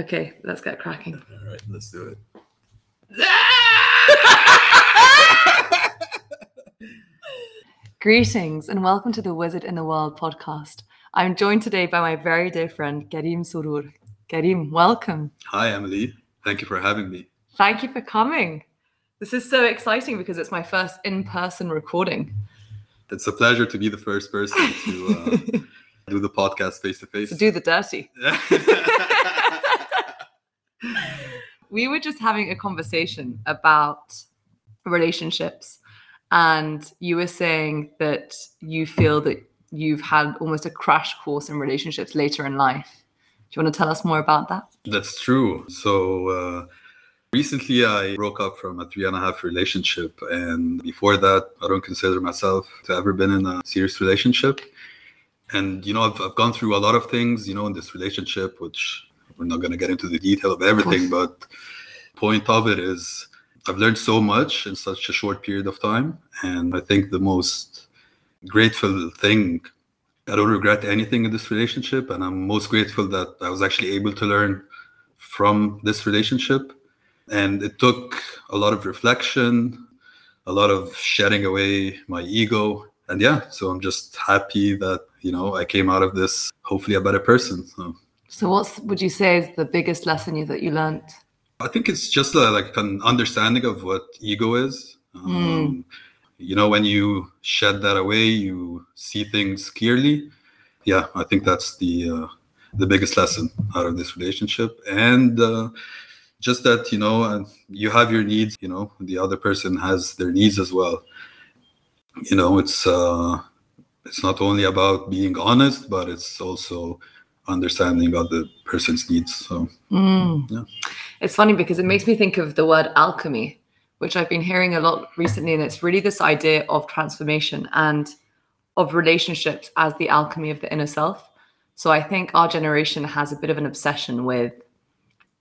Okay, let's get cracking. All right, let's do it. Greetings and welcome to the Wizard in the World podcast. I'm joined today by my very dear friend Karim Sorour. Karim, welcome. Hi, Emily. Thank you for having me. Thank you for coming. This is so exciting because it's my first in-person recording. It's a pleasure to be the first person to uh, do the podcast face to face. To do the dirty. we were just having a conversation about relationships and you were saying that you feel that you've had almost a crash course in relationships later in life. Do you want to tell us more about that? That's true. So uh, recently i broke up from a three and a half relationship and before that i don't consider myself to ever been in a serious relationship. And you know I've, I've gone through a lot of things you know in this relationship which we're not going to get into the detail of everything of but point of it is I've learned so much in such a short period of time. And I think the most grateful thing, I don't regret anything in this relationship. And I'm most grateful that I was actually able to learn from this relationship. And it took a lot of reflection, a lot of shedding away my ego. And yeah, so I'm just happy that, you know, I came out of this hopefully a better person. So, so what would you say is the biggest lesson you, that you learned? I think it's just a, like an understanding of what ego is. Um, mm. You know, when you shed that away, you see things clearly. Yeah, I think that's the uh, the biggest lesson out of this relationship, and uh, just that you know, you have your needs. You know, the other person has their needs as well. You know, it's uh, it's not only about being honest, but it's also understanding other person's needs. So, mm. yeah. It's funny because it makes me think of the word alchemy, which I've been hearing a lot recently. And it's really this idea of transformation and of relationships as the alchemy of the inner self. So I think our generation has a bit of an obsession with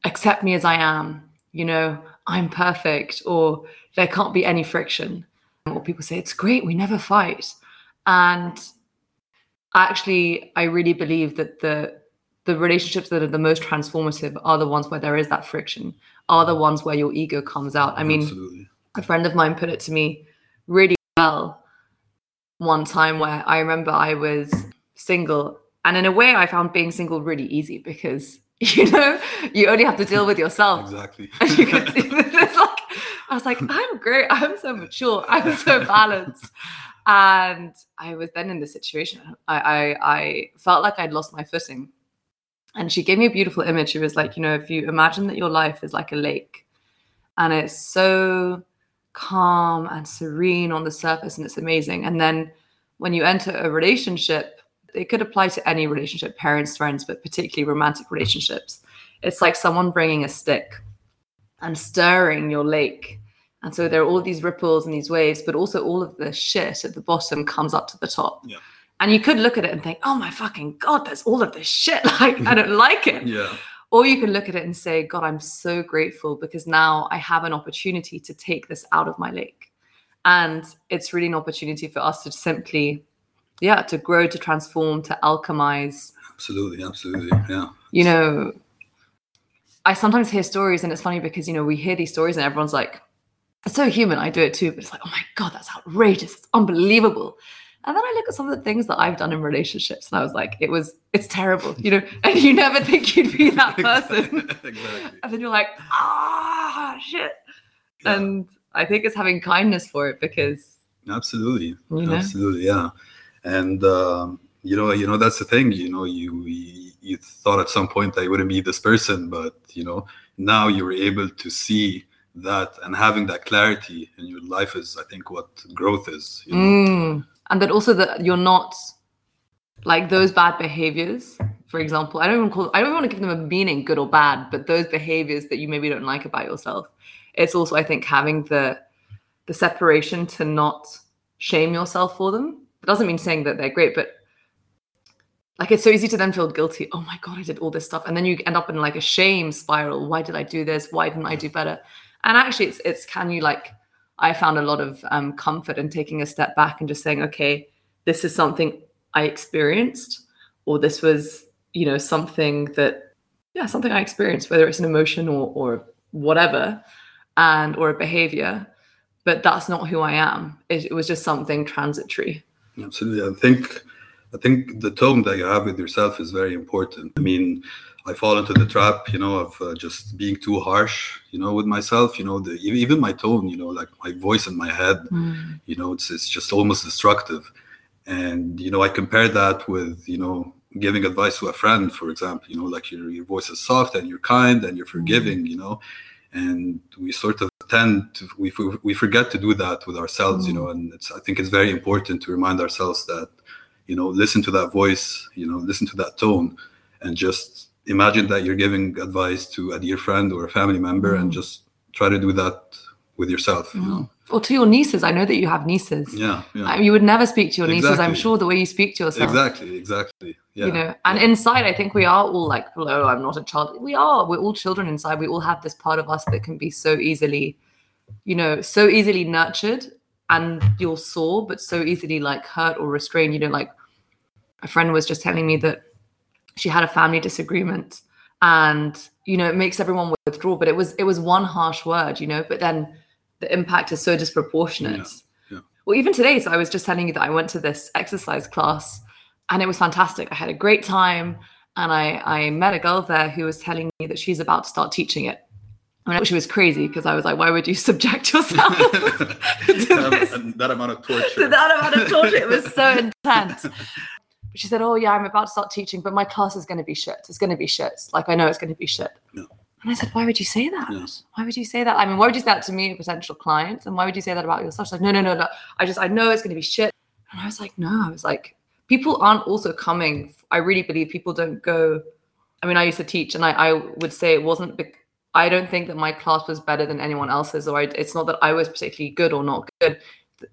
accept me as I am, you know, I'm perfect, or there can't be any friction. Or people say, it's great, we never fight. And actually, I really believe that the the relationships that are the most transformative are the ones where there is that friction, are the ones where your ego comes out. I mean, Absolutely. a friend of mine put it to me really well one time where I remember I was single. And in a way, I found being single really easy because, you know, you only have to deal with yourself. Exactly. And you can see this, like, I was like, I'm great. I'm so mature. I'm so balanced. And I was then in this situation. I, I, I felt like I'd lost my footing and she gave me a beautiful image. She was like, you know, if you imagine that your life is like a lake and it's so calm and serene on the surface and it's amazing. And then when you enter a relationship, it could apply to any relationship, parents, friends, but particularly romantic relationships. It's like someone bringing a stick and stirring your lake. And so there are all these ripples and these waves, but also all of the shit at the bottom comes up to the top. Yeah. And you could look at it and think, oh my fucking God, there's all of this shit. Like, I don't like it. Yeah. Or you can look at it and say, God, I'm so grateful because now I have an opportunity to take this out of my lake. And it's really an opportunity for us to simply, yeah, to grow, to transform, to alchemize. Absolutely. Absolutely. Yeah. You know, I sometimes hear stories and it's funny because, you know, we hear these stories and everyone's like, it's so human. I do it too. But it's like, oh my God, that's outrageous. It's unbelievable. And then I look at some of the things that I've done in relationships and I was like, it was, it's terrible, you know, and you never think you'd be that person. exactly. And then you're like, ah, shit. Yeah. And I think it's having kindness for it because. Absolutely. You know? Absolutely. Yeah. And, um, you know, you know, that's the thing, you know, you, you, you thought at some point that you wouldn't be this person, but, you know, now you were able to see that and having that clarity in your life is, I think, what growth is. You know? mm. And that also that you're not like those bad behaviors for example i don't even call i don't want to give them a meaning good or bad but those behaviors that you maybe don't like about yourself. It's also i think having the the separation to not shame yourself for them. It doesn't mean saying that they're great but like it's so easy to then feel guilty. Oh my god i did all this stuff. And then you end up in like a shame spiral. Why did i do this? Why didn't i do better and actually it's it's can you like I found a lot of um, comfort in taking a step back and just saying, okay, this is something I experienced, or this was, you know, something that, yeah something I experienced, whether it's an emotion or or whatever, and or a behavior. But that's not who I am. It, it was just something transitory. Absolutely, I think I think the tone that you have with yourself is very important. I mean, I fall into the trap, you know, of uh, just being too harsh, you know, with myself. You know, the, even my tone, you know, like my voice in my head, Mm. you know, it's it's just almost destructive. And you know, I compare that with you know giving advice to a friend, for example. You know, like your your voice is soft and you're kind and you're forgiving. You know, and we sort of tend to we we forget to do that with ourselves. You know, and it's I think it's very important to remind ourselves that you know listen to that voice. You know, listen to that tone, and just imagine that you're giving advice to a dear friend or a family member and mm. just try to do that with yourself you mm. know? Or to your nieces. I know that you have nieces. yeah yeah. I mean, you would never speak to your nieces. I'm sure the way you speak to yourself. exactly exactly. Yeah you know and inside i think we are all like hello i'm not a child. We are. We're all children inside. We all have this part of us that can be so easily you know so easily nurtured and you're sore but so easily like hurt or restrained. You know like a friend was just telling me that she had a family disagreement and you know it makes everyone withdraw but it was it was one harsh word you know but then the impact is so disproportionate Yeah, yeah. well even today so i was just telling you that i went to this exercise class and it was fantastic i had a great time and i i met a girl there who was telling me that she's about to start teaching it And I mean, she was crazy because I was like, why would you subject yourself to this? that, that amount of torture to that amount of torture. It was so intense. But she said, Oh, yeah, I'm about to start teaching, but my class is going to be shit. It's going to be shit. Like, I know it's going to be shit. Yeah. And I said, Why would you say that? Yeah. Why would you say that? I mean, why would you say that to me, a potential client? And why would you say that about yourself? She's like, No, no, no, no. I just, I know it's going to be shit. And I was like, No. I was like, People aren't also coming. I really believe people don't go. I mean, I used to teach, and I, I would say it wasn't. Bec- I don't think that my class was better than anyone else's, or I, it's not that I was particularly good or not good.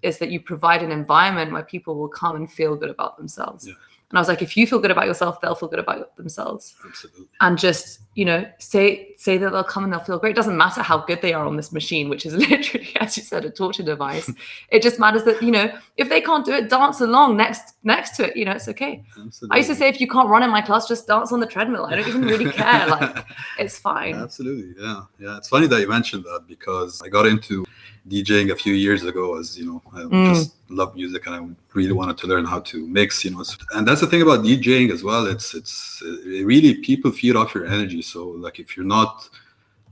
It's that you provide an environment where people will come and feel good about themselves. Yeah. And I was like, if you feel good about yourself, they'll feel good about themselves. absolutely And just, you know, say say that they'll come and they'll feel great. It doesn't matter how good they are on this machine, which is literally, as you said, a torture device. it just matters that, you know, if they can't do it, dance along next next to it. You know, it's okay. absolutely I used to say if you can't run in my class, just dance on the treadmill. I don't even really care. Like it's fine. Absolutely, yeah, yeah. It's funny that you mentioned that because I got into DJing a few years ago. As you know, I Mm. just love music and I really wanted to learn how to mix. You know, and that's the thing about DJing as well. It's it's it really people feed off your energy. So like if you're not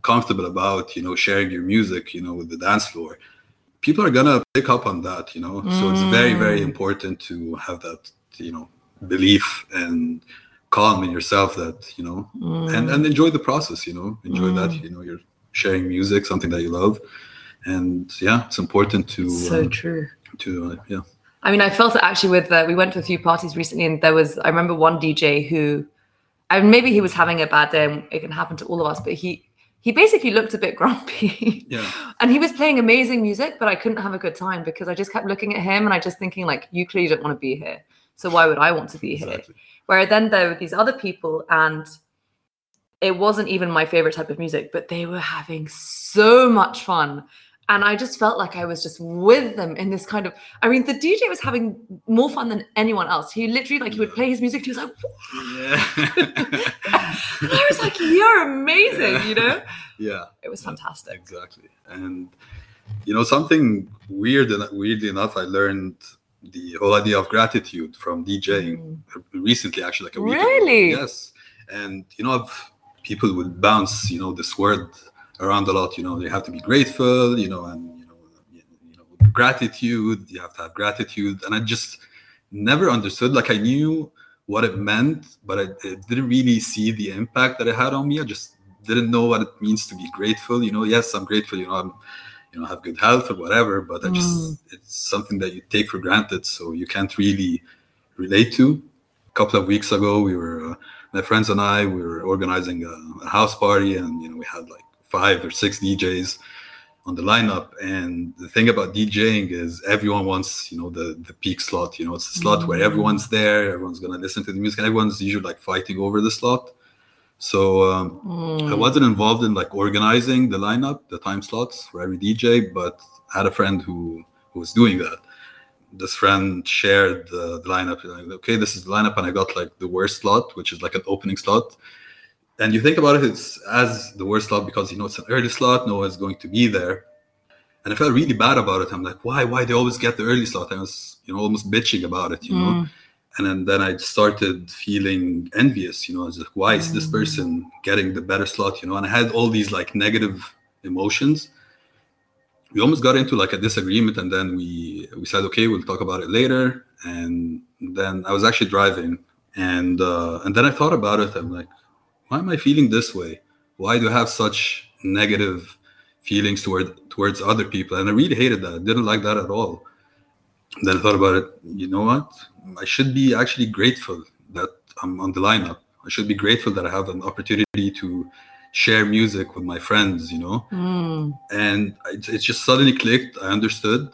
comfortable about you know sharing your music, you know, with the dance floor, people are gonna pick up on that. You know, so it's very very Mm. important to have that you know belief and calm in yourself that you know and Mm. and enjoy the process you know enjoy that Mm. you know you're sharing music something that you love and yeah it's important to so um, true. to uh, yeah I mean, I felt it actually with uh, we went to a few parties recently, and there was I remember one DJ who, Mean, maybe he was having a bad day, and it can happen to all of us, but he he basically looked a bit grumpy. yeah and he was playing amazing music, but I couldn't have a good time because I just kept looking at him and I just thinking like, you clearly don't want to be here, so why would I want to be here? Where then there were these other people, and it wasn't even my favorite type of music, but they were having so much fun. And I just felt like I was just with them in this kind of. I mean, the DJ was having more fun than anyone else. He literally, like, he would play his music. And he was like, yeah I was like, you're amazing, you know? yeah It was fantastic. exactly and you know something weird and weirdly enough i learned the whole idea of gratitude from djing mm. recently actually like a week ago. Really? yes and you know I've, people would bounce you know this word around a lot you know you have to be grateful you know and you know you know gratitude you have to have gratitude. And i just never understood like i knew what it meant but I, I didn't really see the impact that it had on me. I just didn't know what it means to be grateful you know. Yes i'm grateful you know i'm you know have good health or whatever but i just Mm. it's something that you take for granted so you can't really relate to. A couple of weeks ago we were uh, my friends and i we were organizing a, a house party and you know we had like five or six djs on the lineup and the thing about djing is everyone wants you know the the peak slot you know it's the slot where Mm. everyone's there everyone's gonna listen to the music and everyone's usually like fighting over the slot so um, I Mm. wasn't involved in like organizing the lineup, the time slots for every DJ, but I had a friend who, who was doing that. This friend shared the, the lineup. Like, okay, this is the lineup, and I got like the worst slot, which is like an opening slot. And you think about it, it's as the worst slot because you know it's an early slot, no one's going to be there. And I felt really bad about it. I'm like, why? Why they always get the early slot? I was, you know, almost bitching about it, you know. Mm. And then, then I started feeling envious, you know. I was like, why is this Mm. person getting the better slot, you know? And I had all these like negative emotions. We almost got into like a disagreement, and then we we said, okay, we'll talk about it later. And then I was actually driving, and uh, and then I thought about it. I'm like, why am I feeling this way? Why do I have such negative feelings toward towards other people? And I really hated that. I Didn't like that at all. Then I thought about it. You know what? I should be actually grateful that I'm on the lineup. I should be grateful that I have an opportunity to share music with my friends. You know, Mm. and it, it just suddenly clicked. I understood,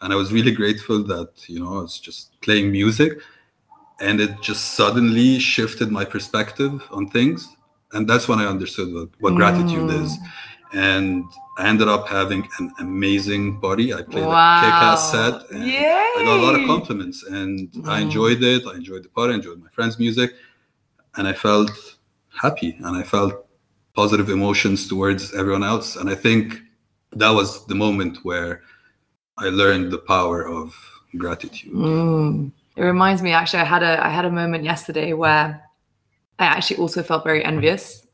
and I was really grateful that you know I was just playing music, and it just suddenly shifted my perspective on things, and that's when I understood what, what gratitude Mm. is, and I ended up having an amazing body. I played a Wow. kick-ass set, and Yay! I got a lot of compliments, and I Mm. enjoyed it. I enjoyed the party, I enjoyed my friends' music, and I felt happy, and I felt positive emotions towards everyone else. And I think that was the moment where I learned the power of gratitude. Mm. It reminds me actually I had a I had a moment yesterday where I actually also felt very envious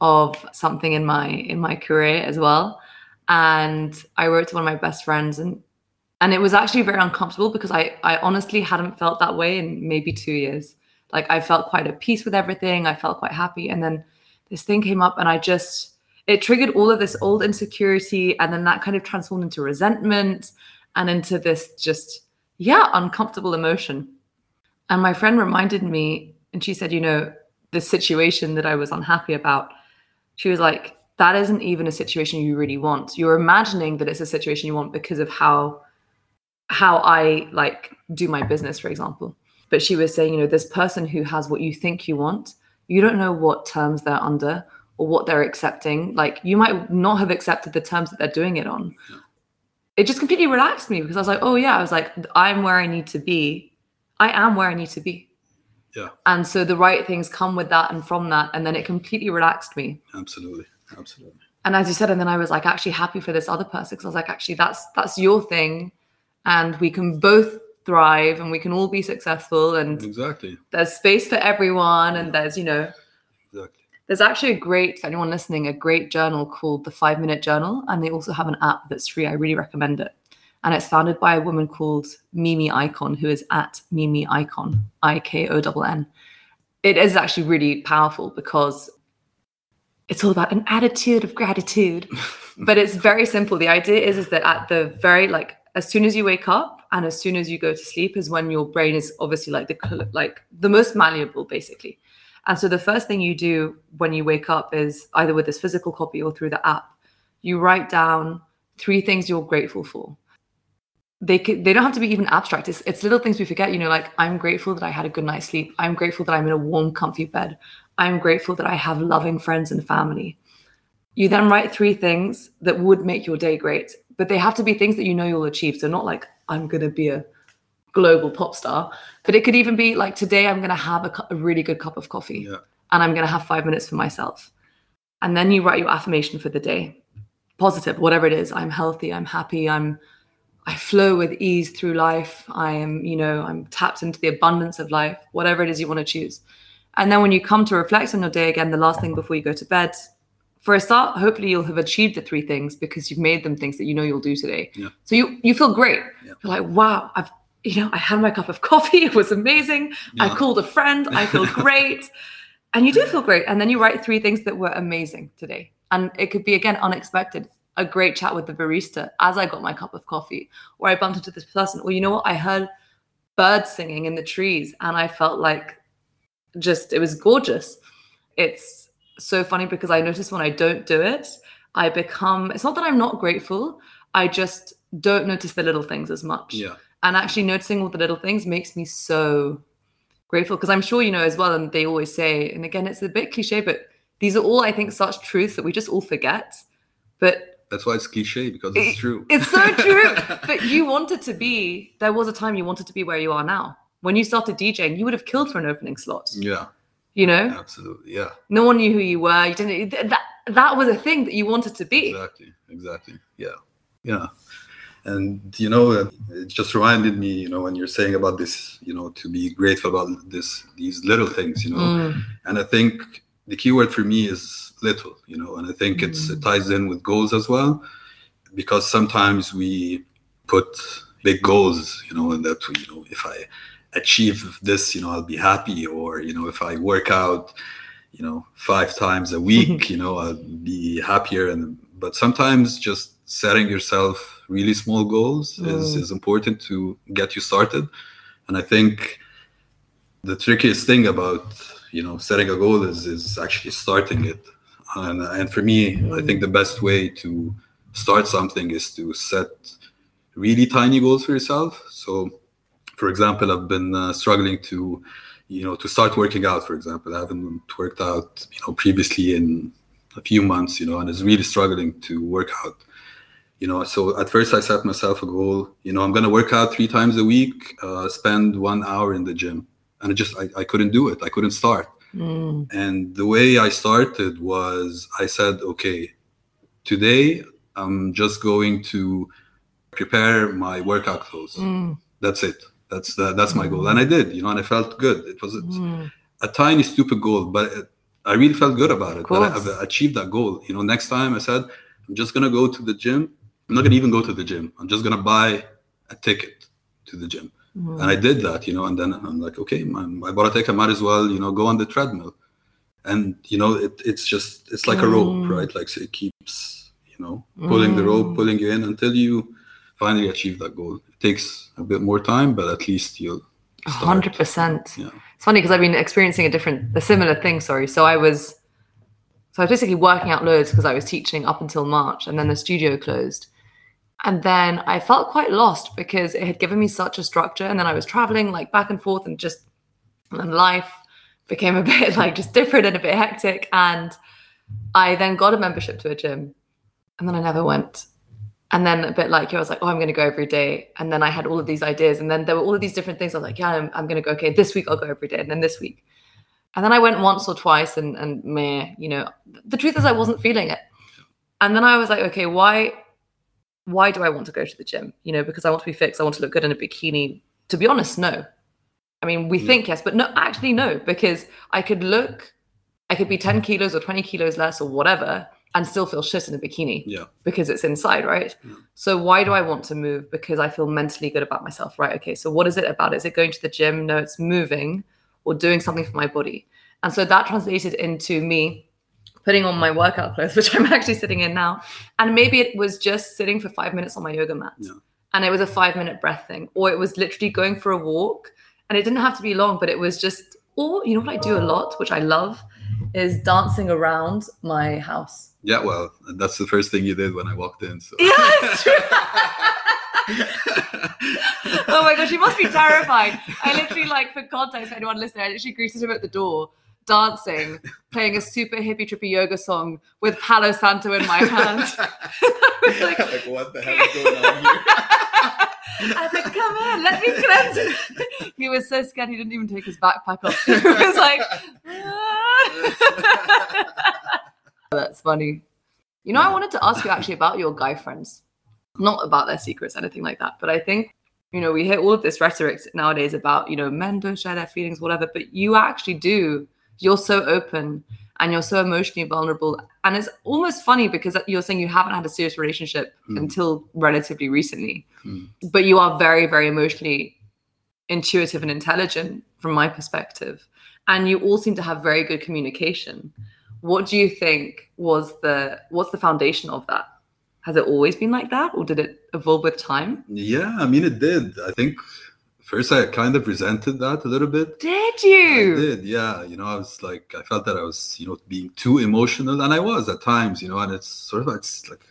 of something in my in my career as well. And I wrote to one of my best friends and and it was actually very uncomfortable because I I honestly hadn't felt that way in maybe 2 years. Like I felt quite at peace with everything. I felt quite happy and then this thing came up and I just it triggered all of this old insecurity and then that kind of transformed into resentment and into this just yeah uncomfortable emotion. And my friend reminded me and she said you know the situation that i was unhappy about. She was like that isn't even a situation you really want. You're imagining that it's a situation you want because of how how i like do my business for example. But she was saying you know this person who has what you think you want you don't know what terms they're under or what they're accepting. Like you might not have accepted the terms that they're doing it on it just completely relaxed me because I was like, oh yeah, I was like, I'm where I need to be. I am where I need to be. Yeah. And so the right things come with that and from that. And then it completely relaxed me. Absolutely. Absolutely. And as you said, and then I was like actually happy for this other person because I was like, actually, that's that's your thing. And we can both thrive and we can all be successful and Exactly. there's space for everyone and there's, you know. There's actually a great, for anyone listening, a great journal called the Five Minute Journal, and they also have an app that's free. I really recommend it. And it's founded by a woman called Mimi Ikonn, who is at Mimi Ikonn, I K O N N. It is actually really powerful because it's all about an attitude of gratitude. but it's very simple. The idea is, is that at the very like as soon as you wake up and as soon as you go to sleep is when your brain is obviously like the like the most malleable, basically. And so the first thing you do when you wake up is either with this physical copy or through the app, you write down three things you're grateful for. They could, they don't have to be even abstract. It's, it's little things we forget. You know, like I'm grateful that I had a good night's sleep. I'm grateful that I'm in a warm, comfy bed. I'm grateful that I have loving friends and family. You then write three things that would make your day great, but they have to be things that you know you'll achieve. So not like I'm going to be a global pop star, but it could even be like today I'm going to have a, cu- a really good cup of coffee Yeah. and I'm going to have five minutes for myself. And then you write your affirmation for the day, positive, whatever it is. I'm healthy. I'm happy. I'm, I flow with ease through life. I am, you know, I'm tapped into the abundance of life, whatever it is you want to choose. And then when you come to reflect on your day again, the last thing before you go to bed, for a start, hopefully you'll have achieved the three things because you've made them things that you know you'll do today. Yeah. So you you feel great. Yeah. You're like, wow, I've you know, I had my cup of coffee. It was amazing. I called a friend. I feel great. and you do feel great. And then you write three things that were amazing today. And it could be again unexpected. A great chat with the barista as I got my cup of coffee, or I bumped into this person, or you know what? I heard birds singing in the trees and I felt like just it was gorgeous. It's so funny because I notice when I don't do it, I become it's not that I'm not grateful, I just don't notice the little things as much. Yeah. And actually noticing all the little things makes me so grateful because I'm sure you know as well, and they always say, and again, it's a bit cliche, but these are all I think such truths that we just all forget. But That's why it's cliche because it's true. it's so true. but you wanted to be, there was a time you wanted to be where you are now. When you started DJing, you would have killed for an opening slot. yeah. You know, Absolutely. Yeah. no one knew who you were. You didn't. That that was a thing that you wanted to be. Exactly. Exactly. Yeah. Yeah. And you know, it just reminded me, you know, when you're saying about this, you know, to be grateful about this, these little things, you know, Mm, and I think the key word for me is little, you know, and I think it's it ties in with goals as well, because sometimes we put big goals, you know, and that you know, if I achieve this, you know, I'll be happy, or you know, if I work out, you know, five times a week, you know, I'll be happier. And but sometimes just setting yourself really small goals is Mm. is important to get you started, and I think the trickiest thing about you know setting a goal is is actually starting it. And and for me i think the best way to start something is to set really tiny goals for yourself. So for example i've been uh, struggling to you know to start working out for example. I haven't worked out you know previously in a few months you know and is really struggling to work out you know so at first i set myself a goal you know i'm going to work out three times a week uh, spend one hour in the gym. And i just I, I couldn't do it. I couldn't start. Mm, and the way i started was i said okay today i'm just going to prepare my workout clothes. Mm, that's it. That's the, that's my goal. And i did you know and i felt good. It was mm. a tiny stupid goal but it, i really felt good about it. That i've achieved that goal. You know next time i said i'm just going to go to the gym i'm not going to even go to the gym i'm just going to buy a ticket to the gym mm. and I did that, you know, and then I'm like, okay, I bought a ticket, I might as well, you know, go on the treadmill. And you know, it, it's just it's like a rope, Mm. right? Like so it keeps, you know, pulling the rope, Mm. pulling you in until you finally achieve that goal. It takes a bit more time, but at least you'll A hundred percent. Yeah. It's funny because I've been experiencing a different, a similar thing. Sorry. So I was, so I was basically working out loads because I was teaching up until March, and then the studio closed, and then I felt quite lost because it had given me such a structure, and then I was traveling like back and forth, and just and life became a bit like just different and a bit hectic, and I then got a membership to a gym, and then I never went. And then a bit like I was like, oh, I'm going to go every day. And then I had all of these ideas. And then there were all of these different things. I was like, yeah, I'm, I'm going to go, okay, this week I'll go every day. And then this week. And then I went once or twice and, and meh, you know, the truth is I wasn't feeling it. And then I was like, okay, why, why do I want to go to the gym? You know, because I want to be fixed. I want to look good in a bikini. To be honest, no. I mean, we Yeah. think yes, but no, actually no, because I could look, I could be 10 mm. kilos or 20 kilos less or whatever and still feel shit in a bikini Yeah. because it's inside, right? Yeah. So why do I want to move? Because I feel mentally good about myself, right? Okay, so what is it about? Is it going to the gym? No, it's moving or doing something for my body. And so that translated into me putting on my workout clothes, which I'm actually sitting in now. And maybe it was just sitting for five minutes on my yoga mat. Yeah. And it was a five minute breath thing, or it was literally going for a walk. And it didn't have to be long, but it was just, or you know what I do a lot, which I love, is dancing around my house. Yeah, well, that's the first thing you did when I walked in. So Yeah, it's true. oh my gosh, you must be terrified. I literally, like, for context, for anyone listening, I literally greeted him at the door, dancing, playing a super hippie trippy yoga song with Palo Santo in my hand. I was like, like, what the hell is going on here? I was like, come on, let me cleanse. he was so scared he didn't even take his backpack off. He was like, "Ah." that's funny. You know, I wanted to ask you actually about your guy friends, not about their secrets, anything like that. But I think, you know, we hear all of this rhetoric nowadays about, you know, men don't share their feelings, whatever, but you actually do. You're so open and you're so emotionally vulnerable. And it's almost funny because you're saying you haven't had a serious relationship Mm. until relatively recently Mm. but you are very very emotionally intuitive and intelligent from my perspective and you all seem to have very good communication what do you think was the what's the foundation of that has it always been like that or did it evolve with time Yeah, I mean, it did. I think first I kind of resented that a little bit. did I you did, yeah. You know, I was like, I felt that I was, you know, being too emotional, and I was at times, you know, and it's sort of it's like,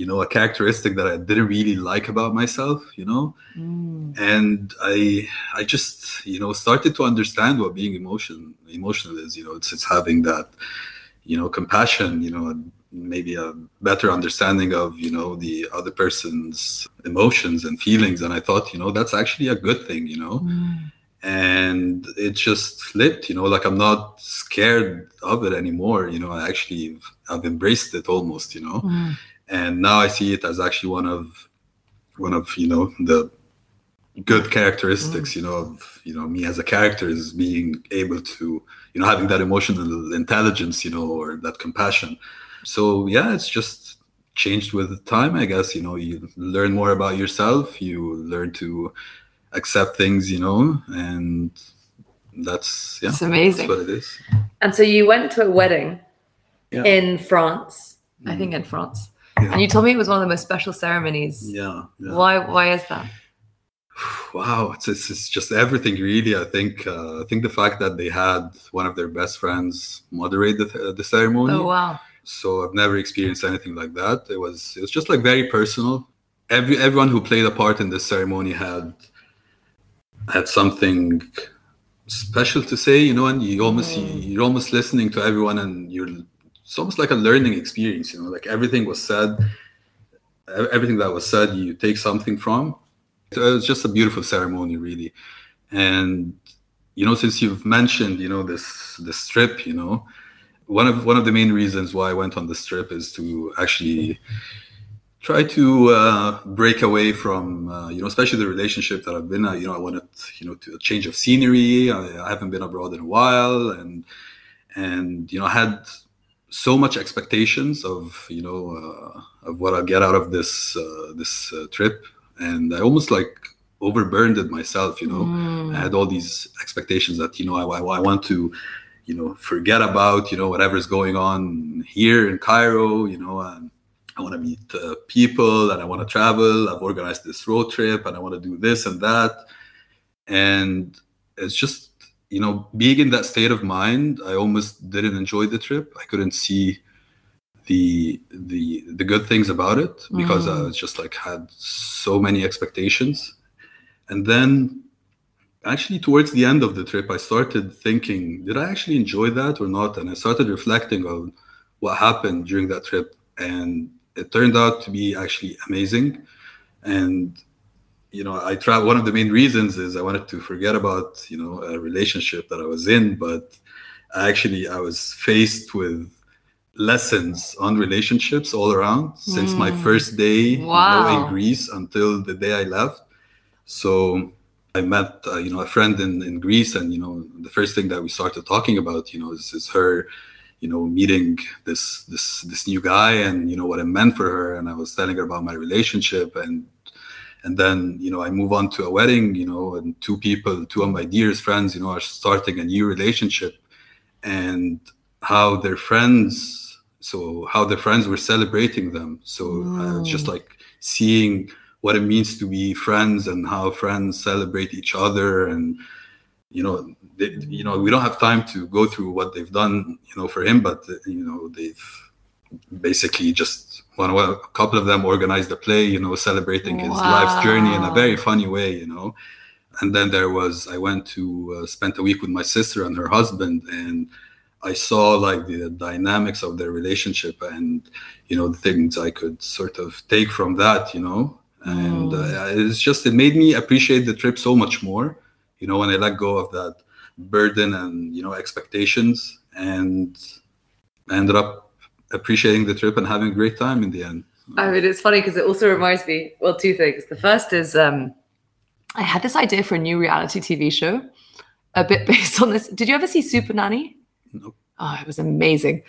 you know, a characteristic that I didn't really like about myself, you know, Mm. and I, I just, you know, started to understand what being emotion emotional is. You know, it's it's having that, you know, compassion, you know, maybe a better understanding of, you know, the other person's emotions and feelings, and I thought, you know, that's actually a good thing, you know Mm. and it just flipped you know like i'm not scared of it anymore you know i actually i've embraced it almost you know Mm. and now i see it as actually one of one of you know the good characteristics you know of you know me as a character is being able to you know having that emotional intelligence you know or that compassion so yeah it's just changed with time i guess you know you learn more about yourself you learn to accept things you know and that's yeah It's that's amazing. what it is And so you went to a wedding Yeah. in France, I Mhm. think in France, Yeah. and you told me it was one of the most special ceremonies. yeah, yeah. Why? Why is that? wow it's, it's, it's just everything really i think uh, i think the fact that they had one of their best friends moderate the, the ceremony Oh wow! So i've never experienced anything like that. It was it was just like very personal. Every everyone who played a part in this ceremony had had something special to say you know and you almost Mm. you're almost listening to everyone and you're it's almost like a learning experience you know like everything was said everything that was said you take something from. It was just a beautiful ceremony really. And you know since you've mentioned you know this this trip you know one of one of the main reasons why i went on this trip is to actually try to uh, break away from uh, you know especially the relationship that i've been at you know i wanted you know to a change of scenery. I, I haven't been abroad in a while and and you know i had so much expectations of you know uh, of what i'll get out of this uh, this uh, trip. And i almost like overburned it myself you know. Mm. I had all these expectations that you know I, I, I want to you know forget about you know whatever's going on here in Cairo you know and I want to meet uh, people and I want to travel. I've organized this road trip and I want to do this and that. And it's just you know being in that state of mind I almost didn't enjoy the trip. I couldn't see the the the good things about it because I Mm. was just like had so many expectations. And then actually towards the end of the trip i started thinking did i actually enjoy that or not and i started reflecting on what happened during that trip and it turned out to be actually amazing and you know i travel one of the main reasons is i wanted to forget about you know a relationship that i was in but actually i was faced with lessons on relationships all around since my Mm. first day you know, Wow. in greece until the day i left so I met uh, you know a friend in, in Greece, and you know the first thing that we started talking about, you know, is, is her, you know, meeting this this this new guy, and you know what it meant for her, and I was telling her about my relationship, and and then you know I move on to a wedding, you know, and two people, two of my dearest friends, you know, are starting a new relationship, and how their friends, so how their friends were celebrating them, so uh, it's just like seeing what it means to be friends and how friends celebrate each other and you know they, you know we don't have time to go through what they've done you know for him but you know they've basically just one a couple of them organized a play you know celebrating his life's journey in a very funny way you know. And then there was i went to uh, spent a week with my sister and her husband and i saw like the dynamics of their relationship and you know the things i could sort of take from that you know and uh, it's just it made me appreciate the trip so much more you know when i let go of that burden and you know expectations and I ended up appreciating the trip and having a great time in the end I mean, it's funny because it also reminds me, well, two things. The first is um, I had this idea for a new reality TV show, a bit based on this. Did you ever see Super Nanny? Nope. Oh, it was amazing.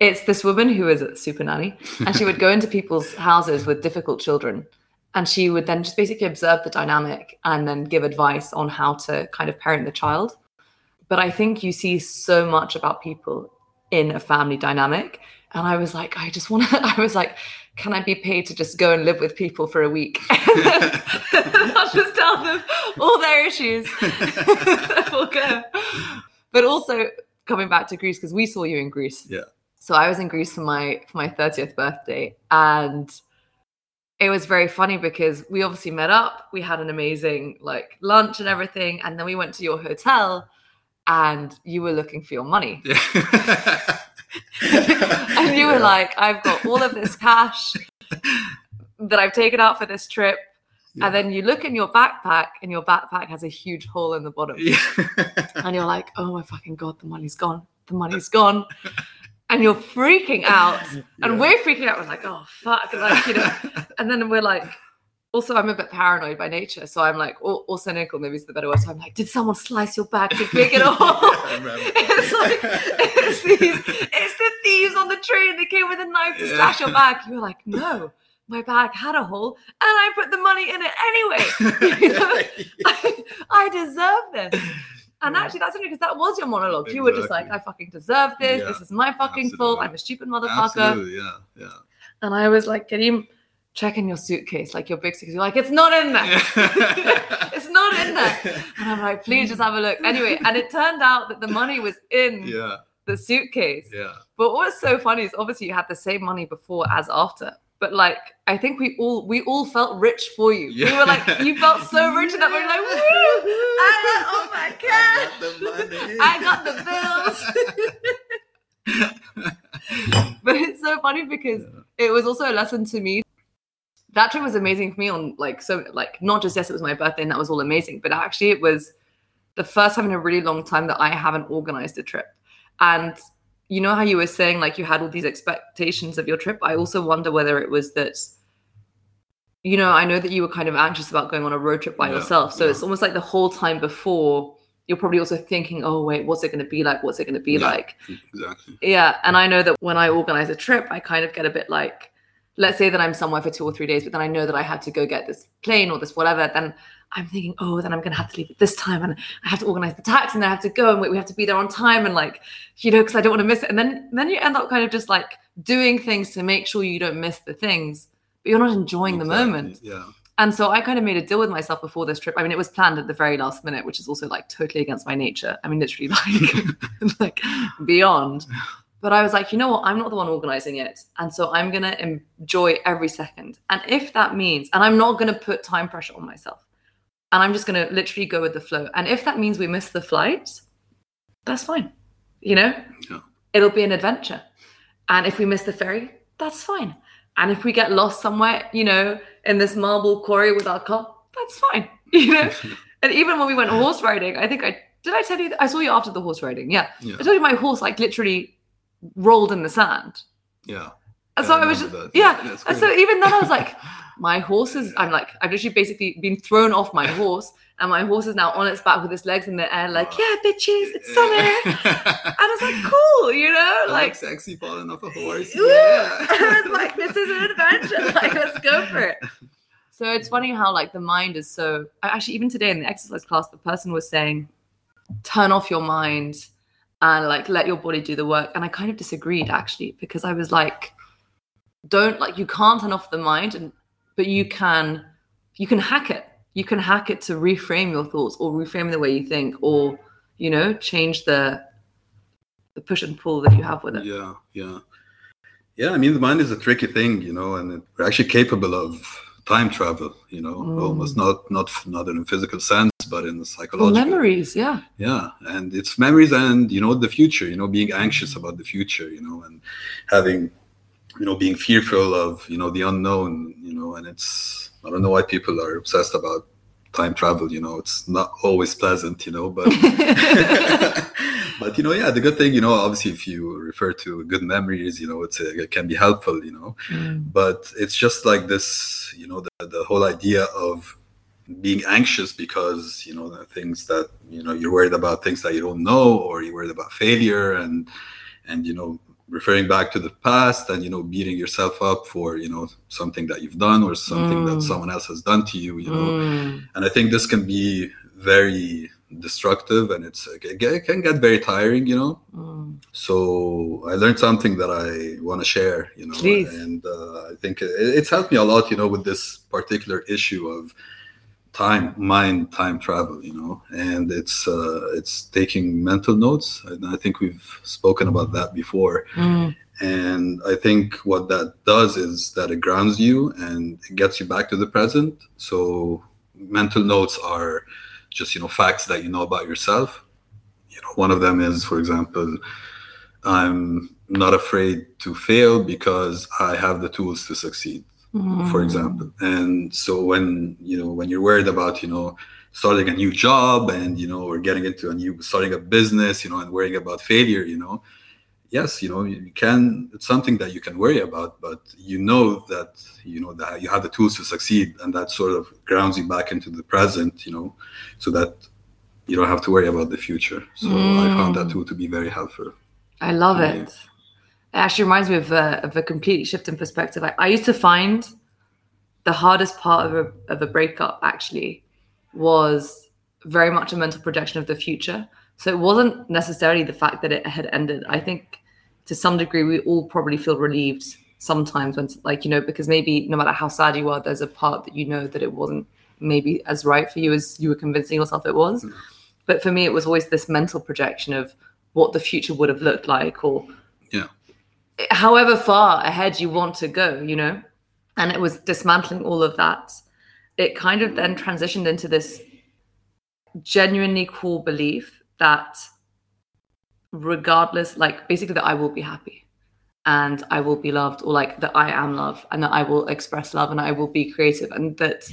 It's this woman who is a super nanny, and she would go into people's houses with difficult children, and she would then just basically observe the dynamic and then give advice on how to kind of parent the child. But I think you see so much about people in a family dynamic. And I was like, I just want to, I was like, can I be paid to just go and live with people for a week? I'll just tell them all their issues. we'll go. But also coming back to Greece, because we saw you in Greece. Yeah. So I was in Greece for my for my 30th birthday. And it was very funny because we obviously met up. We had an amazing like lunch and everything. And then we went to your hotel and you were looking for your money. yeah. and you were like, I've got all of this cash that I've taken out for this trip. Yeah. And then you look in your backpack, and your backpack has a huge hole in the bottom. yeah. And you're like, oh my fucking God, the money's gone. The money's gone. And you're freaking out. And Yeah. we're freaking out. We're like, oh, fuck. Like, you know, and then we're like, also, I'm a bit paranoid by nature. So I'm like, or, also cynical, maybe is the better word. So I'm like, did someone slice your bag to pick it off? It's like, it's, these, it's the thieves on the train that came with a knife to Yeah. slash your bag. You're like, no, my bag had a hole and I put the money in it anyway. You know? I, I deserve this. And Yeah. actually, that's only because that was your monologue. You were just like, I fucking deserve this. Yeah, This is my fucking fault. I'm a stupid motherfucker. Absolutely, yeah, yeah. And I was like, Karim, check in your suitcase, like your big suitcase. You're like, it's not in there. it's not in there. And I'm like, please just have a look. Anyway, and it turned out that the money was in yeah, the suitcase. yeah. But what's so funny is obviously you had the same money before as after. But like, I think we all we all felt rich for you. We were like, you felt so rich in that moment. Like, woo! I got all my cash. I got the bills. but it's so funny because it was also a lesson to me. That trip was amazing for me on like so like not just yes, it was my birthday and that was all amazing, but actually it was the first time in a really long time that I haven't organized a trip. And you know how you were saying like you had all these expectations of your trip? I also wonder whether it was that you know, I know that you were kind of anxious about going on a road trip by Yeah, yourself. So yeah. it's almost like the whole time before you're probably also thinking, oh wait, what's it going to be like? What's it going to be Yeah. like? Exactly. Yeah, and I know that when I organize a trip, I kind of get a bit like, let's say that I'm somewhere for two or three days, but then I know that I had to go get this plane or this whatever. Then I'm thinking, oh, then I'm gonna have to leave at this time, and I have to organize the tax and then I have to go, and we we have to be there on time, and like, you know, because I don't want to miss it. And then then you end up kind of just like doing things to make sure you don't miss the things, but you're not enjoying the moment. Yeah. And so I kind of made a deal with myself before this trip. I mean, it was planned at the very last minute, which is also like totally against my nature. I mean, literally like, like beyond. But I was like, you know what? I'm not the one organizing it. And so I'm going to enjoy every second. And if that means, and I'm not going to put time pressure on myself, and I'm just going to literally go with the flow. And if that means we miss the flight, that's fine. You know, Yeah. it'll be an adventure. And if we miss the ferry, that's fine. And if we get lost somewhere, you know, in this marble quarry with our car, that's fine. You know, and even when we went horse riding, I think I did. I tell you, I saw you after the horse riding. Yeah, yeah. I told you my horse like literally rolled in the sand. Yeah. And Yeah, so I I was just, that. yeah. Yeah, and so even then I was like, my horse is, I'm like, I've literally basically been thrown off my horse, and my horse is now on its back with its legs in the air, like, yeah, bitches, it's summer. And I was like, cool, you know, like like, sexy falling off a horse. Yeah. I was like, this is an adventure. Like, let's go for it. So it's funny how like the mind is so. Actually, even today in the exercise class, the person was saying, turn off your mind and like let your body do the work. And I kind of disagreed actually because I was like, don't like you can't turn off the mind, and but you can, you can hack it. You can hack it to reframe your thoughts or reframe the way you think, or you know, change the the push and pull that you have with it. Yeah, yeah, yeah. I mean, the mind is a tricky thing, you know, and we're actually capable of time travel. You know, Mm. almost not not not in a physical sense, but in the Well, psychological. memories, yeah. Yeah, and it's memories and you know the future. You know, being anxious about the future. You know, and having you know being fearful of you know the unknown. You know, and it's I don't know why people are obsessed about time travel. You know, it's not always pleasant. You know, but. but you know, yeah, the good thing, you know, obviously, if you refer to good memories, you know, it's it can be helpful, you know. Mm. But it's just like this, you know, the, the whole idea of being anxious because you know the things that you know you're worried about things that you don't know, or you're worried about failure, and and you know referring back to the past and you know beating yourself up for you know something that you've done or something that Mm. someone else has done to you you know Mm. and I think this can be very destructive and it's it can get very tiring, you know. Mm. So I learned something that I want to share, you know, Please. and uh, I think it's helped me a lot, you know, with this particular issue of time, mind, time travel, you know, and it's uh, it's taking mental notes, and I think we've spoken about that before. Mm. And I think what that does is that it grounds you and it gets you back to the present. So mental notes are just you know facts that you know about yourself. You know, one of them is, for example, I'm not afraid to fail because I have the tools to succeed. for mm. example and so when you know when you're worried about you know starting a new job and you know or getting into a new starting a business you know and worrying about failure you know yes you know you can it's something that you can worry about but you know that you know that you have the tools to succeed and that sort of grounds you back into the present you know so that you don't have to worry about the future so i found that mm. tool to be very helpful I love Yeah. it. It actually reminds me of a, of a completely shift in perspective. I, I used to find the hardest part of a, of a breakup actually was very much a mental projection of the future. So it wasn't necessarily the fact that it had ended. I think to some degree we all probably feel relieved sometimes when like you know because maybe no matter how sad you are there's a part that you know that it wasn't maybe as right for you as you were convincing yourself it was. Hmm. But for me it was always this mental projection of what the future would have looked like or Yeah. however far ahead you want to go, you know? And it was dismantling all of that. It kind of then transitioned into this genuinely cool belief that regardless, like basically that I will be happy and I will be loved, or like that I am love and that I will express love and I will be creative. And that,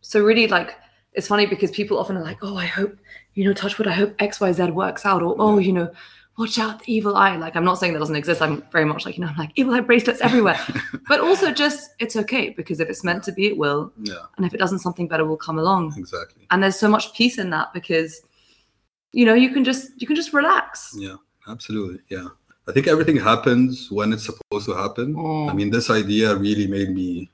so really, like, it's funny because people often are like, oh, I hope, you know, touch wood, I hope XYZ works out, or oh, you know, watch out the evil eye. Like, I'm not saying that doesn't exist. I'm very much like, you know, I'm like evil eye bracelets everywhere. but also just it's okay because if it's meant to be, it will. yeah And if it doesn't, something better will come along. exactly And there's so much peace in that because, you know, you can just you can just relax. yeah absolutely yeah i think everything happens when it's supposed to happen i Mm. mean this idea really made me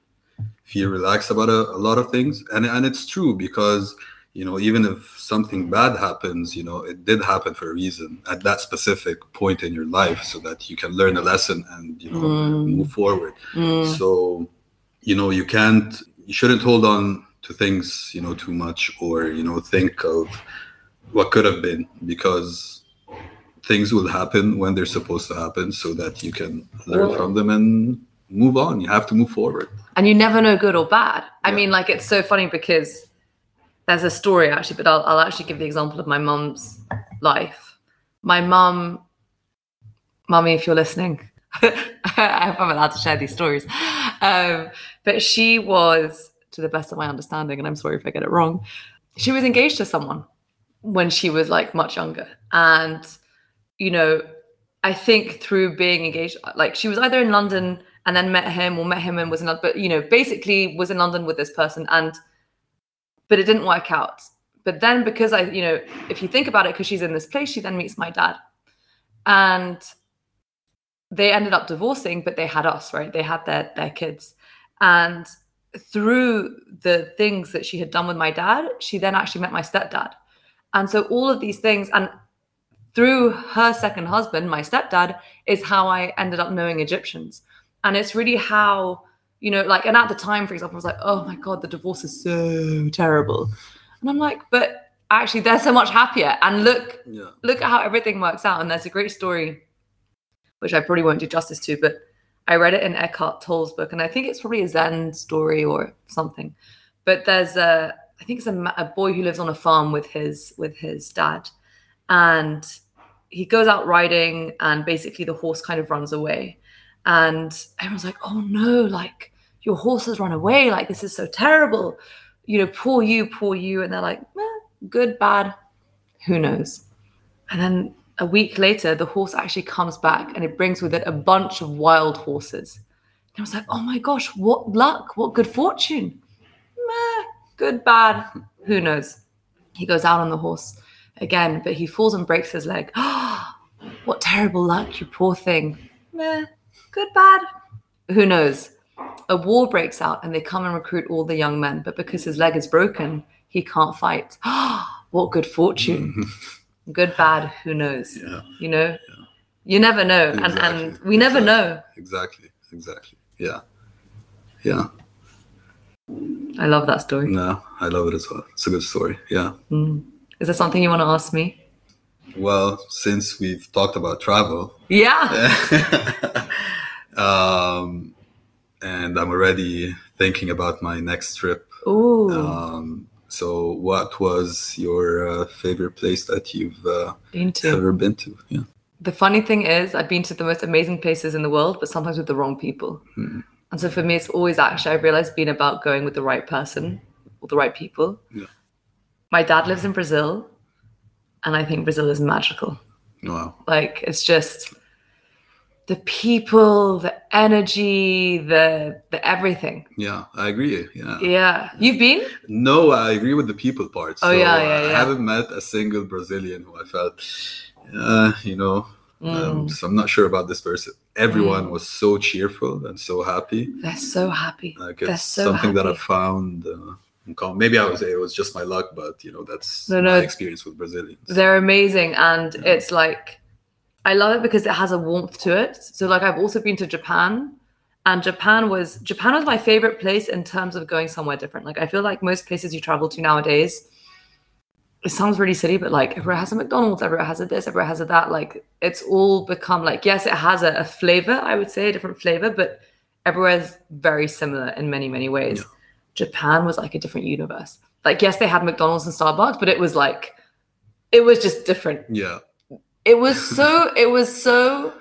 feel relaxed about a, a lot of things and and it's true because you know even if something bad happens you know it did happen for a reason at that specific point in your life so that you can learn a lesson and you know Mm. move forward Mm. so you know you can't you shouldn't hold on to things you know too much or you know think of what could have been because things will happen when they're supposed to happen so that you can learn Well- from them and move on you have to move forward and you never know good or bad. I mean, like it's so funny because there's a story actually, but I'll, I'll actually give the example of my mum's life. My mum, mummy, if you're listening, I hope I'm allowed to share these stories. Um, but she was, to the best of my understanding, and I'm sorry if I get it wrong, she was engaged to someone when she was like much younger, and you know, I think through being engaged, like she was either in London and then met him or met him and was in London, but you know, basically was in London with this person and but it didn't work out. But then because I, you know, if you think about it, because she's in this place, she then meets my dad. And they ended up divorcing, but they had us, right? They had their their kids. And through the things that she had done with my dad, she then actually met my stepdad. And so all of these things, and through her second husband, my stepdad, is how I ended up knowing Egyptians. And it's really how, you know, like, and at the time, for example, I was like, oh my God, the divorce is so terrible. And I'm like, but actually, they're so much happier. And look, yeah look at how everything works out. And there's a great story, which I probably won't do justice to, but I read it in Eckhart Tolle's book, and I think it's probably a Zen story or something. But there's a, I think it's a, a boy who lives on a farm with his with his dad, and he goes out riding, and basically the horse kind of runs away, and everyone's like, "Oh no! Like your horse has run away! Like this is so terrible! You know, poor you, poor you!" And they're like, eh, "Good, bad, who knows?" And then a week later, the horse actually comes back and it brings with it a bunch of wild horses. And I was like, oh my gosh, what luck, what good fortune. Good, bad, who knows? He goes out on the horse again, but he falls and breaks his leg. what terrible luck, you poor thing. Meh, good, bad, who knows? A war breaks out and they come and recruit all the young men, but because his leg is broken, he can't fight. what good fortune. Mm-hmm. Good bad who knows? Yeah. You know? You never know and and Exactly. we never know. Exactly. Exactly. Yeah. Yeah i love that story no i love it as well it's a good story yeah Mm. is there something you want to ask me well since we've talked about travel yeah um, and I'm already thinking about my next trip. Ooh. Um, so, what was your uh, favorite place that you've uh, been to ever been to? Yeah. the funny thing is i've been to the most amazing places in the world but sometimes with the wrong people Hmm. And so for me, it's always actually, I've realized being about going with the right person or the right people. Yeah. My dad lives in Brazil, and I think Brazil is magical. Wow. Like, it's just the people, the energy, the the everything. Yeah, I agree. Yeah. Yeah. You've been? No, I agree with the people part. Oh, yeah, yeah, yeah. I haven't met a single Brazilian who I felt, uh, you know, um, so I'm not sure about this person. Everyone Mm. was so cheerful and so happy. They're so happy. Like They're it's so something that I found. Uh. Maybe I was it was just my luck, but you know that's No, my experience with Brazilians. They're amazing, and Yeah. it's like I love it because it has a warmth to it. So like I've also been to Japan, and Japan was Japan was my favorite place in terms of going somewhere different. Like I feel like most places you travel to nowadays, it sounds really silly, but like everywhere has a McDonald's, everywhere has a this, everywhere has a that. Like it's all become like yes, it has a, a flavor. I would say a different flavor, but everywhere is very similar in many many ways. Yeah. Japan was like a different universe. Like yes, they had McDonald's and Starbucks, but it was like it was just different yeah, it was so it was so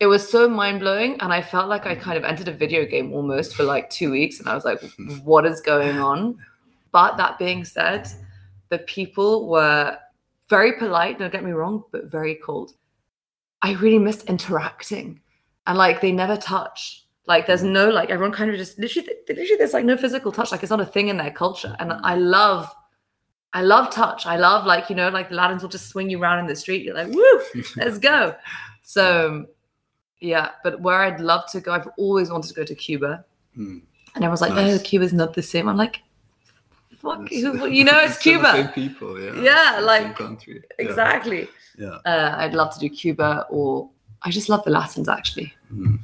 it was so mind-blowing and i felt like i kind of entered a video game almost for like two weeks and i was like what is going on but that being said the people were very polite don't get me wrong but very cold i really missed interacting and like they never touch like there's no like everyone kind of just literally literally there's like no physical touch like it's not a thing in their culture and i love I love touch. I love like you know like the Latins will just swing you around in the street. You're like, woo, let's go. So yeah, but where I'd love to go, I've always wanted to go to Cuba, Hmm. and everyone's like, Nice. oh, Cuba's not the same. I'm like, fuck It's- you, you know, it's still the Same Cuba. people, yeah. Yeah, like, country. Yeah, Exactly. Yeah. Uh, I'd love to do Cuba, or I just love the Latins actually. Hmm.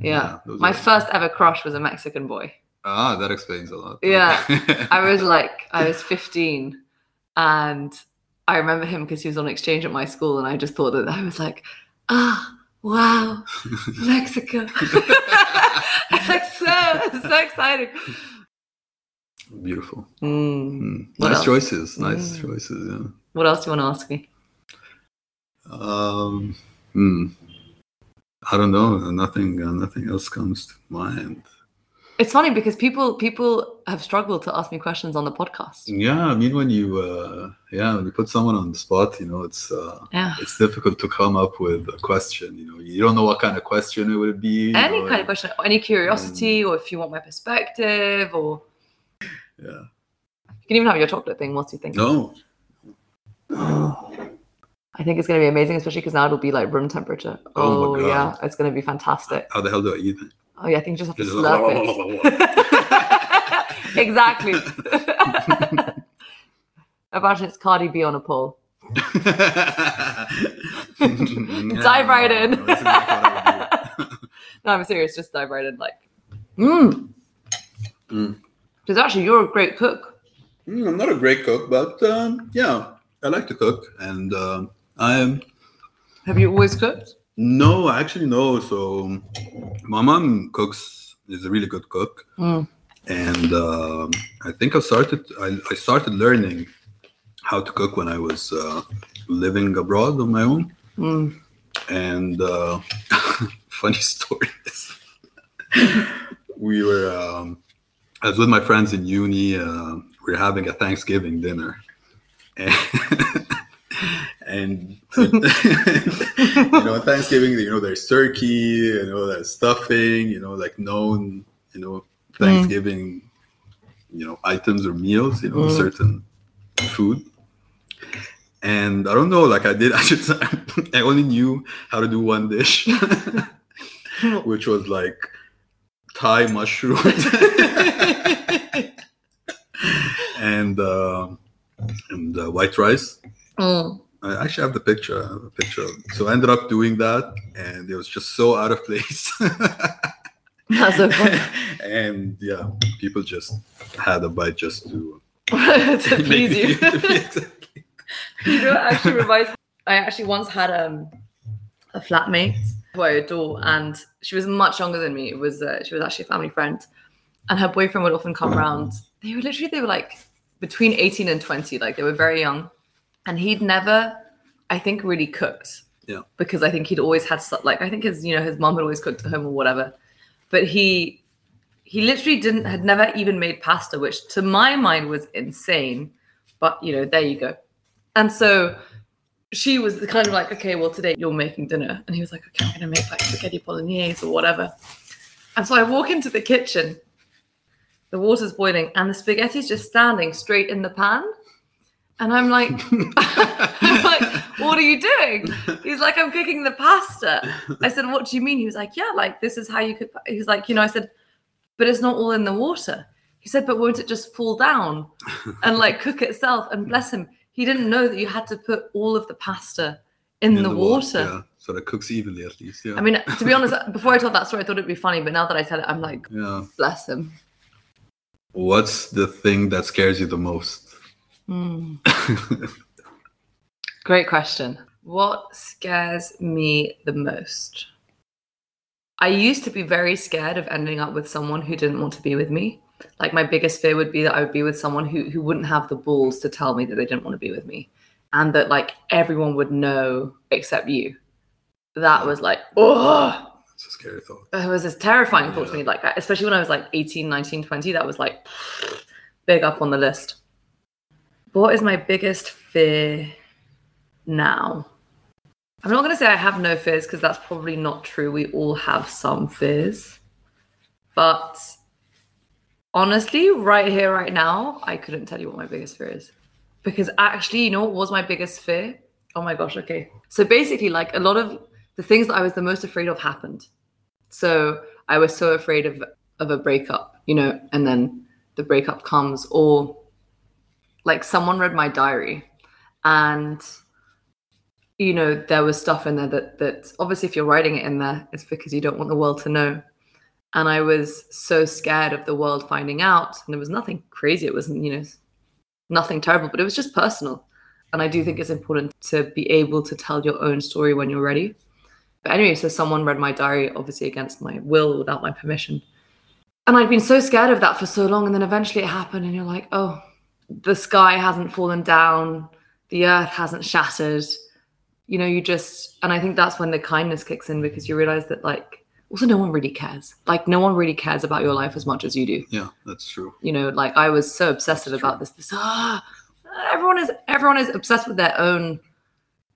Yeah. those My are- first ever crush was a Mexican boy. Ah, that explains a lot. Yeah, I was like, I was 15 and I remember him because he was on exchange at my school and I just thought that I was like, ah, wow, Mexico. it's like so, so exciting. Beautiful. Mm. Hmm. Nice else? choices. Nice Mm. choices. Yeah. What else do you want to ask me? Um. Hmm. I don't know. Nothing. Uh, nothing else comes to mind. It's funny because people people have struggled to ask me questions on the podcast. Yeah. I mean, when you, uh, yeah, when you put someone on the spot, you know, it's uh, Yeah. it's difficult to come up with a question. You know, you don't know what kind of question it would be. Any kind of question, any curiosity, or if you want my perspective, or Yeah. you can even have your chocolate thing whilst you think. No. I think it's going to be amazing, especially because now it'll be like room temperature. Oh Oh, my yeah, it's going to be fantastic. How the hell do I eat it? Oh yeah, I think you just have to Just- slurp it. exactly. Imagine it's Cardi B on a pole. Dive right in. No, this is not what I would do. no, I'm serious. Just dive right in, like. Mmm. Mm. Because actually, you're a great cook. Mm, I'm not a great cook, but um, yeah, I like to cook, and um, I am. Have you always cooked? No, actually no. So my mom cooks is a really good cook, Mm. and um, I think I started. I, I started learning how to cook when I was uh, living abroad on my own. Mm. And uh, funny story is, we were. Um, I was with my friends in uni. Uh, we were having a Thanksgiving dinner, and, and you know, Thanksgiving, you know, there's turkey, you know, there's stuffing, you know, like known, you know, Thanksgiving, you know, items or meals, you know, Mm. certain food. And I don't know, like I did, I just, I only knew how to do one dish, which was like Thai mushrooms and um and uh, white rice. Mm. I actually have the picture. Have a picture. So I ended up doing that, and it was just so out of place. That's so funny. and yeah, people just had a bite just to to please you. you know, actually reminds I actually once had um, a flatmate who I adore, and she was much younger than me. It was uh, she was actually a family friend, and her boyfriend would often come mm-hmm. around. They were literally they were like between eighteen and twenty, like they were very young, and he'd never, I think, really cooked. Yeah. Because I think he'd always had stuff like I think his you know his mom had always cooked at home or whatever. but he he literally didn't had never even made pasta, which to my mind was insane. But you know, there you go. And so she was kind of like, okay, well, today you're making dinner. And he was like, okay, I'm gonna make like spaghetti bolognese or whatever. And so I walk into the kitchen, the water's boiling, and the spaghetti's just standing straight in the pan. And I'm like, I'm like, what are you doing? He's like, I'm cooking the pasta. I said, what do you mean? He was like, yeah, like this is how you cook. He was like, you know, I said, but it's not all in the water. He said, but won't it just fall down and like cook itself? And bless him, he didn't know that you had to put all of the pasta in, the, wa- water. Yeah. So that it cooks evenly at least. Yeah. I mean, to be honest, before I told that story, I thought it'd be funny, but now that I tell it, I'm like, yeah. bless him. What's the thing that scares you the most? Hmm. Great question. What scares me the most? I used to be very scared of ending up with someone who didn't want to be with me. Like my biggest fear would be that I would be with someone who who wouldn't have the balls to tell me that they didn't want to be with me, and that like everyone would know except you. That was like, oh, It's a scary thought. it was this terrifying thought to me. Like, especially when I was like 18, 19, 20, that was like big up on the list. What is my biggest fear now? I'm not going to say I have no fears because that's probably not true. We all have some fears. But honestly, right here, right now, I couldn't tell you what my biggest fear is. Because actually, you know what was my biggest fear? Oh my gosh, okay. So basically, like a lot of the things that I was the most afraid of happened. So I was so afraid of of a breakup, you know, and then the breakup comes, or like someone read my diary and you know there was stuff in there that that obviously if you're writing it in there it's because you don't want the world to know. And i was so scared of the world finding out and there was nothing crazy. It wasn't you know nothing terrible but it was just personal. And i do think it's important to be able to tell your own story when you're ready but anyway so someone read my diary obviously against my will without my permission. And i'd been so scared of that for so long and then eventually it happened and you're like oh the sky hasn't fallen down the earth hasn't shattered. You know you just and i think that's when the kindness kicks in because you realize that like also no one really cares. Like no one really cares about your life as much as you do. Yeah, that's true. you know like i was so obsessive about this this ah everyone is everyone is obsessed with their own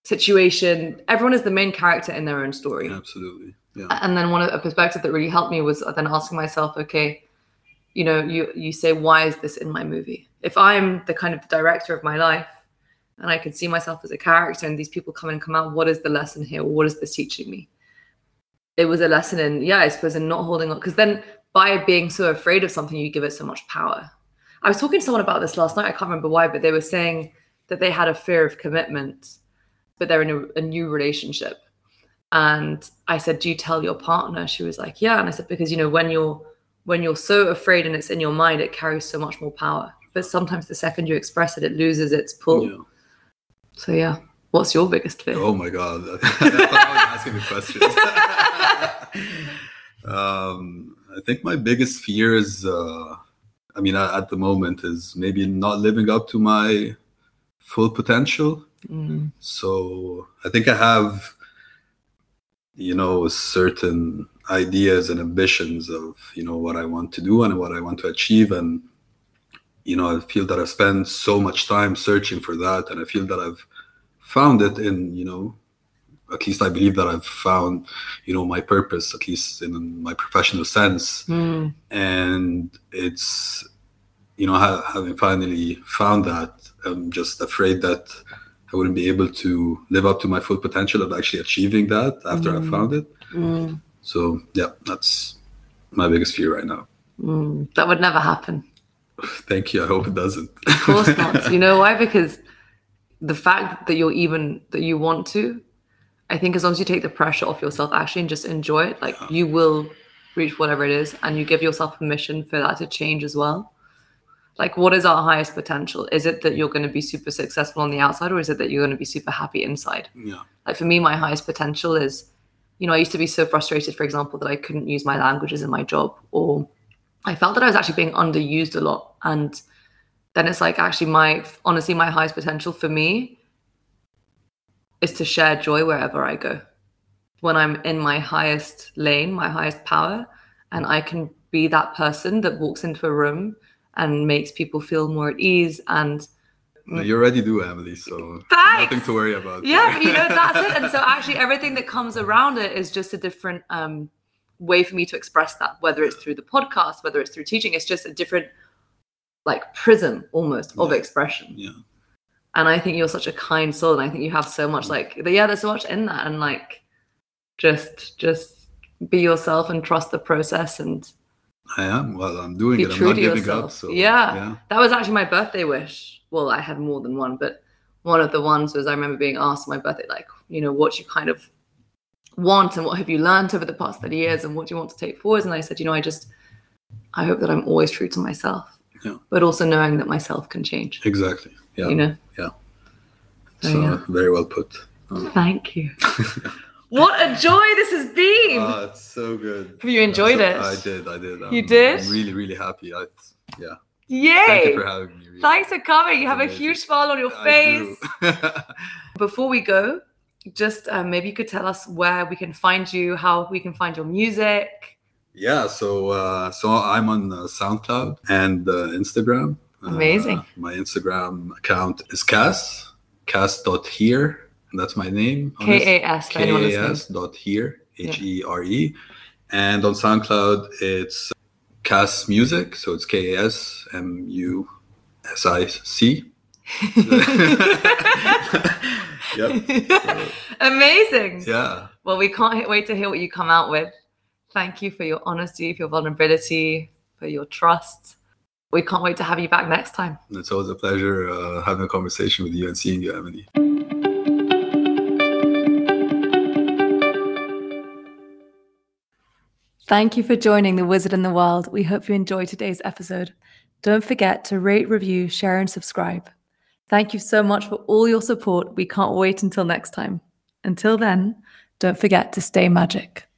situation everyone is the main character in their own story. Absolutely. Yeah. and then one of a perspective that really helped me was then asking myself okay you know you you say why is this in my movie? If i'm the kind of director of my life and i can see myself as a character and these people come and come out what is the lesson here? What is this teaching me? It was a lesson in yeah i suppose in not holding on because then by being so afraid of something you give it so much power. I was talking to someone about this last night i can't remember why but they were saying that they had a fear of commitment but they're in a, a new relationship and i said do you tell your partner she was like yeah and i said because you know when you're when you're so afraid and it's in your mind it carries so much more power but sometimes the second you express it it loses its pull Yeah. so yeah what's your biggest fear Oh my god. I thought I was asking me questions. um, I think my biggest fear is, uh, I mean, at the moment, is maybe not living up to my full potential. Mm, So I think I have, you know, certain ideas and ambitions of, you know, what I want to do and what I want to achieve. And, you know, I feel that I spend so much time searching for that. And I feel that I've found it in, you know, at least I believe that I've found, you know, my purpose, at least in my professional sense mm, and it's you know having finally found that i'm just afraid that i wouldn't be able to live up to my full potential of actually achieving that after i Mm. found it mm, so yeah that's my biggest fear right now mm. that would never happen thank you i hope it doesn't Of course not. you know why? Because the fact that you're even that you want to, I think as long as you take the pressure off yourself actually and just enjoy it, like you will reach whatever it is and you give yourself permission for that to change as well. Like what is our highest potential? Is it that you're going to be super successful on the outside or is it that you're going to be super happy inside? yeah Like for me, my highest potential is, you know, I used to be so frustrated, for example, that I couldn't use my languages in my job, or I felt that I was actually being underused a lot. And then it's like actually my honestly, my highest potential for me is to share joy wherever I go. When I'm in my highest lane, my highest power, and I can be that person that walks into a room and makes people feel more at ease and You already do, Emily. So Thanks. nothing to worry about. yeah you know that's it and so actually everything that comes around it is just a different um way for me to express that whether it's through the podcast whether it's through teaching it's just a different like prism almost of Yeah. expression yeah. and i think you're such a kind soul and i think you have so much like yeah there's so much in that and like just just be yourself and trust the process and I am. Well, I'm doing Be it. I'm not to giving yourself. up. So Yeah. yeah. that was actually my birthday wish well i had more than one but one of the ones was i remember being asked on my birthday like you know what you kind of want and what have you learned over the past 30 years and what do you want to take forwards and i said you know i just i hope that i'm always true to myself Yeah. but also knowing that myself can change Exactly. Yeah. you know Yeah. So, So yeah. very well put. Um, thank you what a joy this has been Ah, it's so good. Have you enjoyed So- it? I did. I did. You did? I'm really, really happy. I, yeah. yay Thank you for having me. really. thanks for coming you have a huge smile on your face before we go just uh, maybe you could tell us where we can find you how we can find your music yeah. So, uh, so I'm on uh, SoundCloud and uh, Instagram. Uh, Amazing. my Instagram account is Kas. Kas.here. And that's my name. k-a-s for anyone listening. K-A-S dot here, H-E-R-E. And on SoundCloud, it's Kas Music. So it's K-A-S-M-U-S-I-C. yep. Amazing. Yeah. Well, we can't wait to hear what you come out with. Thank you for your honesty, for your vulnerability, for your trust. We can't wait to have you back next time. It's always a pleasure uh, having a conversation with you and seeing you, Emily. Thank you for joining The Wizard in the World. We hope you enjoyed today's episode. Don't forget to rate, review, share, and subscribe. Thank you so much for all your support. We can't wait until next time. Until then, don't forget to stay magic.